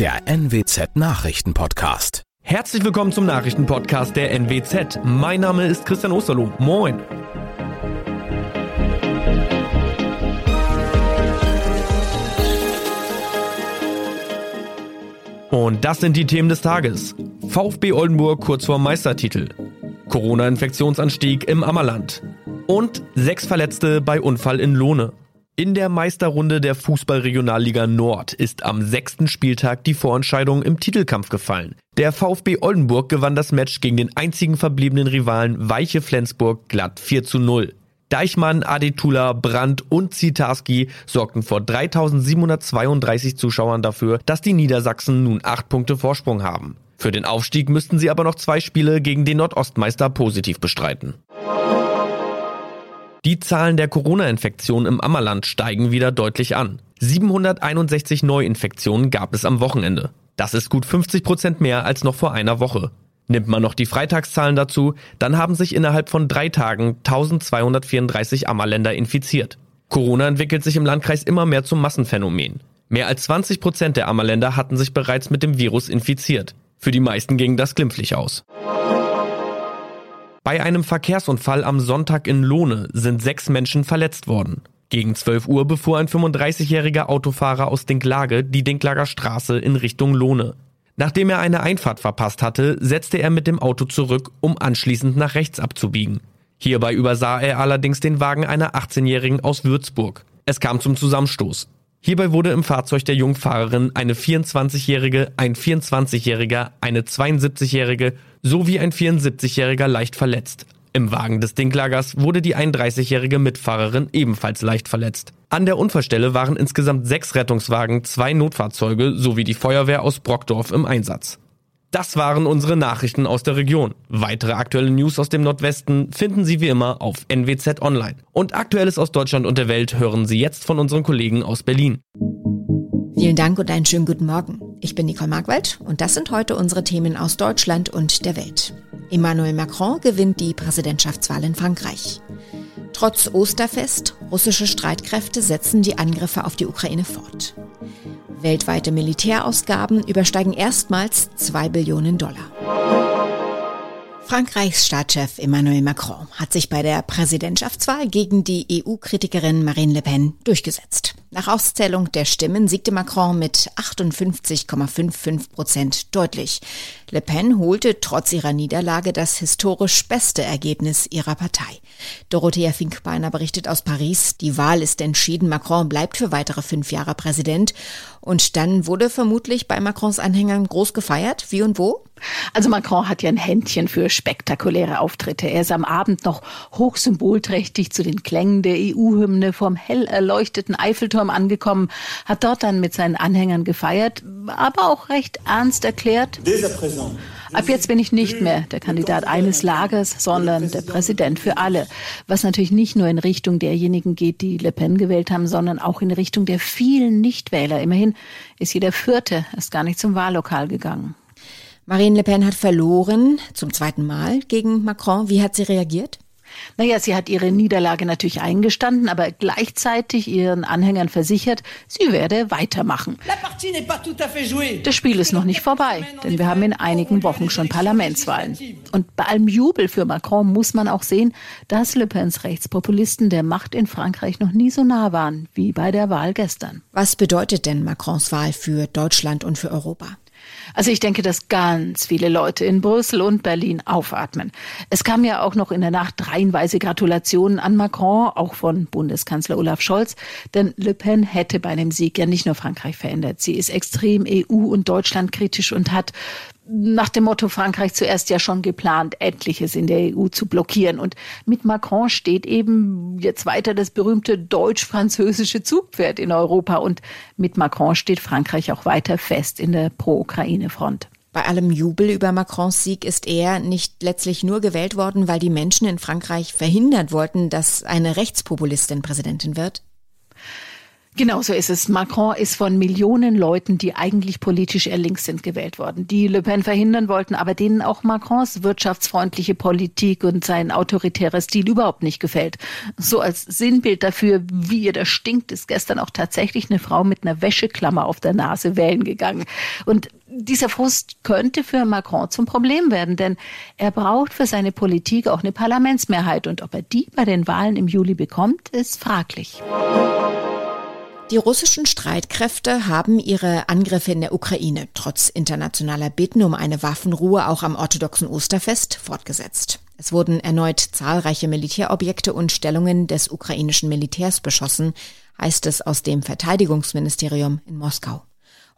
der NWZ Nachrichtenpodcast. Herzlich willkommen zum Nachrichtenpodcast der NWZ. Mein Name ist Christian Osterloh. Moin. Und das sind die Themen des Tages. VfB Oldenburg kurz vor Meistertitel. Corona-Infektionsanstieg im Ammerland. Und sechs Verletzte bei Unfall in Lohne. In der Meisterrunde der Fußballregionalliga Nord ist am sechsten Spieltag die Vorentscheidung im Titelkampf gefallen. Der VfB Oldenburg gewann das Match gegen den einzigen verbliebenen Rivalen Weiche Flensburg glatt 4 zu 0. Deichmann, Adetula, Brandt und Zitarski sorgten vor 3732 Zuschauern dafür, dass die Niedersachsen nun acht Punkte Vorsprung haben. Für den Aufstieg müssten sie aber noch zwei Spiele gegen den Nordostmeister positiv bestreiten. Die Zahlen der Corona-Infektionen im Ammerland steigen wieder deutlich an. 761 Neuinfektionen gab es am Wochenende. Das ist gut 50 Prozent mehr als noch vor einer Woche. Nimmt man noch die Freitagszahlen dazu, dann haben sich innerhalb von drei Tagen 1234 Ammerländer infiziert. Corona entwickelt sich im Landkreis immer mehr zum Massenphänomen. Mehr als 20 Prozent der Ammerländer hatten sich bereits mit dem Virus infiziert. Für die meisten ging das glimpflich aus. Bei einem Verkehrsunfall am Sonntag in Lohne sind sechs Menschen verletzt worden. Gegen 12 Uhr befuhr ein 35-jähriger Autofahrer aus Dinklage die Dinklager Straße in Richtung Lohne. Nachdem er eine Einfahrt verpasst hatte, setzte er mit dem Auto zurück, um anschließend nach rechts abzubiegen. Hierbei übersah er allerdings den Wagen einer 18-Jährigen aus Würzburg. Es kam zum Zusammenstoß. Hierbei wurde im Fahrzeug der Jungfahrerin eine 24-Jährige, ein 24-Jähriger, eine 72-Jährige sowie ein 74-Jähriger leicht verletzt. Im Wagen des Dinklagers wurde die 31-jährige Mitfahrerin ebenfalls leicht verletzt. An der Unfallstelle waren insgesamt sechs Rettungswagen, zwei Notfahrzeuge sowie die Feuerwehr aus Brockdorf im Einsatz. Das waren unsere Nachrichten aus der Region. Weitere aktuelle News aus dem Nordwesten finden Sie wie immer auf NWZ Online. Und Aktuelles aus Deutschland und der Welt hören Sie jetzt von unseren Kollegen aus Berlin. Vielen Dank und einen schönen guten Morgen. Ich bin Nicole Markwald und das sind heute unsere Themen aus Deutschland und der Welt. Emmanuel Macron gewinnt die Präsidentschaftswahl in Frankreich. Trotz Osterfest, russische Streitkräfte setzen die Angriffe auf die Ukraine fort. Weltweite Militärausgaben übersteigen erstmals 2 Billionen Dollar. Frankreichs Staatschef Emmanuel Macron hat sich bei der Präsidentschaftswahl gegen die EU-Kritikerin Marine Le Pen durchgesetzt. Nach Auszählung der Stimmen siegte Macron mit 58,55 Prozent deutlich. Le Pen holte trotz ihrer Niederlage das historisch beste Ergebnis ihrer Partei. Dorothea Finkbeiner berichtet aus Paris, die Wahl ist entschieden, Macron bleibt für weitere fünf Jahre Präsident. Und dann wurde vermutlich bei Macrons Anhängern groß gefeiert. Wie und wo? Also Macron hat ja ein Händchen für spektakuläre Auftritte. Er ist am Abend noch hochsymbolträchtig zu den Klängen der EU-Hymne vom hell erleuchteten Eiffelturm angekommen, hat dort dann mit seinen Anhängern gefeiert, aber auch recht ernst erklärt. Ab jetzt bin ich nicht mehr der Kandidat eines Lagers, sondern der Präsident für alle. Was natürlich nicht nur in Richtung derjenigen geht, die Le Pen gewählt haben, sondern auch in Richtung der vielen Nichtwähler. Immerhin ist jeder Vierte erst gar nicht zum Wahllokal gegangen. Marine Le Pen hat verloren, zum zweiten Mal gegen Macron. Wie hat sie reagiert? Naja, sie hat ihre Niederlage natürlich eingestanden, aber gleichzeitig ihren Anhängern versichert, sie werde weitermachen. Das Spiel ist noch nicht vorbei, denn wir haben in einigen Wochen schon Parlamentswahlen. Und bei allem Jubel für Macron muss man auch sehen, dass Le Pens Rechtspopulisten der Macht in Frankreich noch nie so nah waren wie bei der Wahl gestern. Was bedeutet denn Macrons Wahl für Deutschland und für Europa? Also ich denke, dass ganz viele Leute in Brüssel und Berlin aufatmen. Es kam ja auch noch in der Nacht reihenweise Gratulationen an Macron, auch von Bundeskanzler Olaf Scholz, denn Le Pen hätte bei einem Sieg ja nicht nur Frankreich verändert. Sie ist extrem EU- und Deutschland kritisch und hat nach dem Motto Frankreich zuerst ja schon geplant, etliches in der EU zu blockieren. Und mit Macron steht eben jetzt weiter das berühmte deutsch-französische Zugpferd in Europa. Und mit Macron steht Frankreich auch weiter fest in der Pro-Ukraine-Front. Bei allem Jubel über Macrons Sieg ist er nicht letztlich nur gewählt worden, weil die Menschen in Frankreich verhindert wollten, dass eine Rechtspopulistin Präsidentin wird? Genau so ist es. Macron ist von Millionen Leuten, die eigentlich politisch eher links sind, gewählt worden, die Le Pen verhindern wollten, aber denen auch Macrons wirtschaftsfreundliche Politik und sein autoritärer Stil überhaupt nicht gefällt. So als Sinnbild dafür, wie ihr das stinkt, ist gestern auch tatsächlich eine Frau mit einer Wäscheklammer auf der Nase wählen gegangen. Und dieser Frust könnte für Macron zum Problem werden, denn er braucht für seine Politik auch eine Parlamentsmehrheit und ob er die bei den Wahlen im Juli bekommt, ist fraglich. Die russischen Streitkräfte haben ihre Angriffe in der Ukraine trotz internationaler Bitten um eine Waffenruhe auch am orthodoxen Osterfest fortgesetzt. Es wurden erneut zahlreiche Militärobjekte und Stellungen des ukrainischen Militärs beschossen, heißt es aus dem Verteidigungsministerium in Moskau.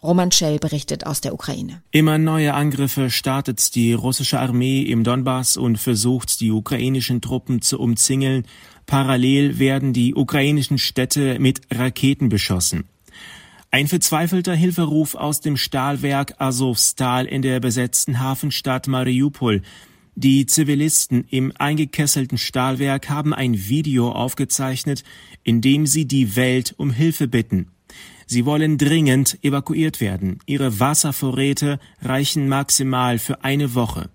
Roman Schell berichtet aus der Ukraine. Immer neue Angriffe startet die russische Armee im Donbass und versucht, die ukrainischen Truppen zu umzingeln, Parallel werden die ukrainischen Städte mit Raketen beschossen. Ein verzweifelter Hilferuf aus dem Stahlwerk Azovstal in der besetzten Hafenstadt Mariupol. Die Zivilisten im eingekesselten Stahlwerk haben ein Video aufgezeichnet, in dem sie die Welt um Hilfe bitten. Sie wollen dringend evakuiert werden. Ihre Wasservorräte reichen maximal für eine Woche.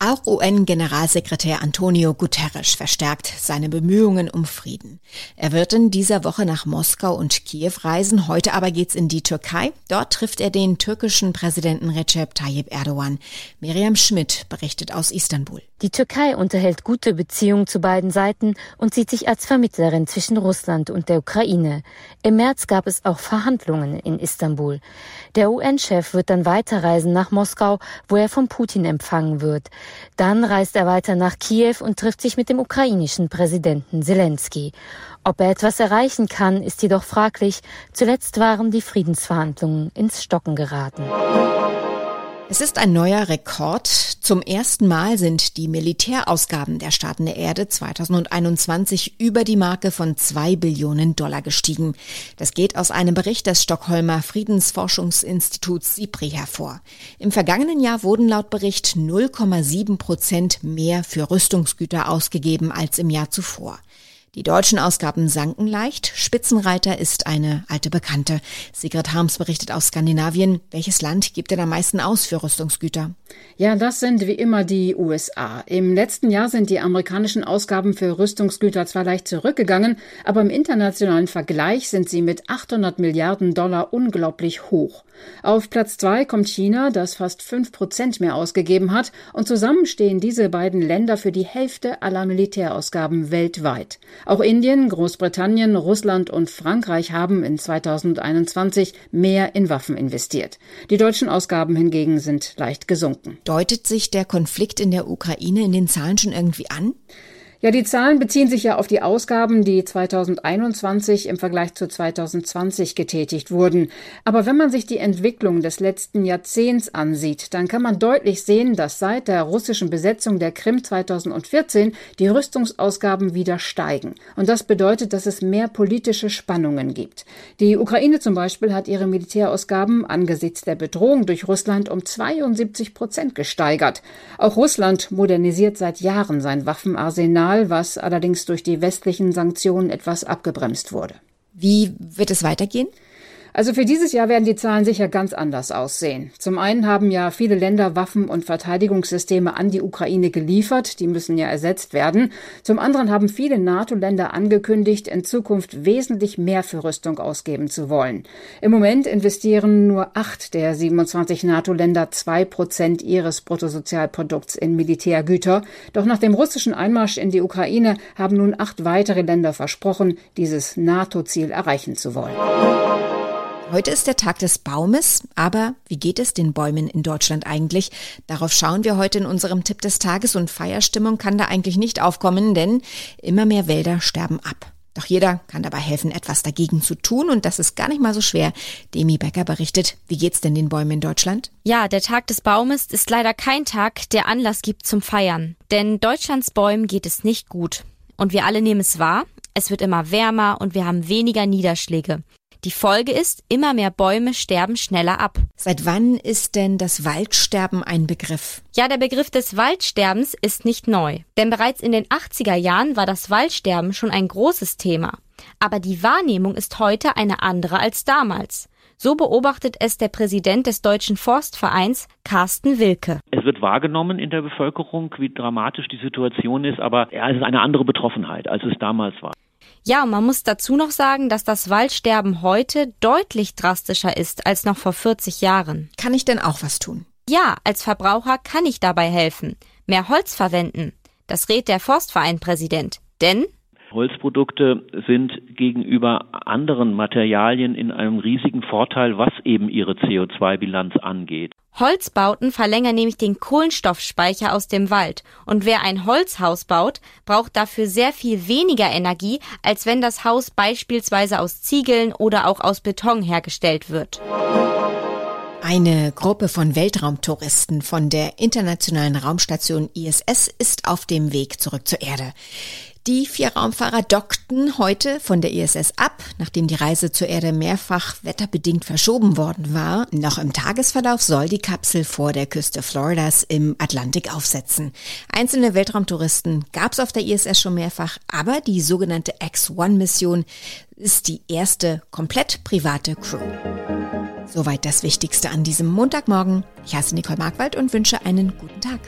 Auch UN-Generalsekretär Antonio Guterres verstärkt seine Bemühungen um Frieden. Er wird in dieser Woche nach Moskau und Kiew reisen. Heute aber geht's in die Türkei. Dort trifft er den türkischen Präsidenten Recep Tayyip Erdogan. Miriam Schmidt berichtet aus Istanbul. Die Türkei unterhält gute Beziehungen zu beiden Seiten und sieht sich als Vermittlerin zwischen Russland und der Ukraine. Im März gab es auch Verhandlungen in Istanbul. Der UN-Chef wird dann weiterreisen nach Moskau, wo er von Putin empfangen wird. Dann reist er weiter nach Kiew und trifft sich mit dem ukrainischen Präsidenten Zelensky. Ob er etwas erreichen kann, ist jedoch fraglich. Zuletzt waren die Friedensverhandlungen ins Stocken geraten. Es ist ein neuer Rekord. Zum ersten Mal sind die Militärausgaben der Staaten der Erde 2021 über die Marke von zwei Billionen Dollar gestiegen. Das geht aus einem Bericht des Stockholmer Friedensforschungsinstituts SIPRI hervor. Im vergangenen Jahr wurden laut Bericht 0,7 Prozent mehr für Rüstungsgüter ausgegeben als im Jahr zuvor. Die deutschen Ausgaben sanken leicht. Spitzenreiter ist eine alte Bekannte. Sigrid Harms berichtet aus Skandinavien. Welches Land gibt denn am meisten aus für Rüstungsgüter? Ja, das sind wie immer die USA. Im letzten Jahr sind die amerikanischen Ausgaben für Rüstungsgüter zwar leicht zurückgegangen, aber im internationalen Vergleich sind sie mit 800 Milliarden Dollar unglaublich hoch. Auf Platz zwei kommt China, das fast fünf Prozent mehr ausgegeben hat, und zusammen stehen diese beiden Länder für die Hälfte aller Militärausgaben weltweit. Auch Indien, Großbritannien, Russland und Frankreich haben in 2021 mehr in Waffen investiert. Die deutschen Ausgaben hingegen sind leicht gesunken. Deutet sich der Konflikt in der Ukraine in den Zahlen schon irgendwie an? Ja, die Zahlen beziehen sich ja auf die Ausgaben, die 2021 im Vergleich zu 2020 getätigt wurden. Aber wenn man sich die Entwicklung des letzten Jahrzehnts ansieht, dann kann man deutlich sehen, dass seit der russischen Besetzung der Krim 2014 die Rüstungsausgaben wieder steigen. Und das bedeutet, dass es mehr politische Spannungen gibt. Die Ukraine zum Beispiel hat ihre Militärausgaben angesichts der Bedrohung durch Russland um 72 Prozent gesteigert. Auch Russland modernisiert seit Jahren sein Waffenarsenal Signal, was allerdings durch die westlichen Sanktionen etwas abgebremst wurde. Wie wird es weitergehen? Also für dieses Jahr werden die Zahlen sicher ganz anders aussehen. Zum einen haben ja viele Länder Waffen und Verteidigungssysteme an die Ukraine geliefert, die müssen ja ersetzt werden. Zum anderen haben viele NATO-Länder angekündigt, in Zukunft wesentlich mehr für Rüstung ausgeben zu wollen. Im Moment investieren nur acht der 27 NATO-Länder zwei Prozent ihres Bruttosozialprodukts in Militärgüter. Doch nach dem russischen Einmarsch in die Ukraine haben nun acht weitere Länder versprochen, dieses NATO-Ziel erreichen zu wollen. Heute ist der Tag des Baumes, aber wie geht es den Bäumen in Deutschland eigentlich? Darauf schauen wir heute in unserem Tipp des Tages und Feierstimmung kann da eigentlich nicht aufkommen, denn immer mehr Wälder sterben ab. Doch jeder kann dabei helfen, etwas dagegen zu tun und das ist gar nicht mal so schwer. Demi Becker berichtet, wie geht's denn den Bäumen in Deutschland? Ja, der Tag des Baumes ist leider kein Tag, der Anlass gibt zum Feiern. Denn Deutschlands Bäumen geht es nicht gut. Und wir alle nehmen es wahr. Es wird immer wärmer und wir haben weniger Niederschläge. Die Folge ist, immer mehr Bäume sterben schneller ab. Seit wann ist denn das Waldsterben ein Begriff? Ja, der Begriff des Waldsterbens ist nicht neu. Denn bereits in den 80er Jahren war das Waldsterben schon ein großes Thema. Aber die Wahrnehmung ist heute eine andere als damals. So beobachtet es der Präsident des Deutschen Forstvereins, Carsten Wilke. Es wird wahrgenommen in der Bevölkerung, wie dramatisch die Situation ist, aber ja, es ist eine andere Betroffenheit, als es damals war. Ja, und man muss dazu noch sagen, dass das Waldsterben heute deutlich drastischer ist als noch vor 40 Jahren. Kann ich denn auch was tun? Ja, als Verbraucher kann ich dabei helfen. Mehr Holz verwenden. Das rät der Forstvereinpräsident. Denn Holzprodukte sind gegenüber anderen Materialien in einem riesigen Vorteil, was eben ihre CO2-Bilanz angeht. Holzbauten verlängern nämlich den Kohlenstoffspeicher aus dem Wald. Und wer ein Holzhaus baut, braucht dafür sehr viel weniger Energie, als wenn das Haus beispielsweise aus Ziegeln oder auch aus Beton hergestellt wird. Eine Gruppe von Weltraumtouristen von der internationalen Raumstation ISS ist auf dem Weg zurück zur Erde. Die vier Raumfahrer dockten heute von der ISS ab, nachdem die Reise zur Erde mehrfach wetterbedingt verschoben worden war. Noch im Tagesverlauf soll die Kapsel vor der Küste Floridas im Atlantik aufsetzen. Einzelne Weltraumtouristen gab es auf der ISS schon mehrfach, aber die sogenannte X-1-Mission ist die erste komplett private Crew. Soweit das Wichtigste an diesem Montagmorgen. Ich heiße Nicole Markwald und wünsche einen guten Tag.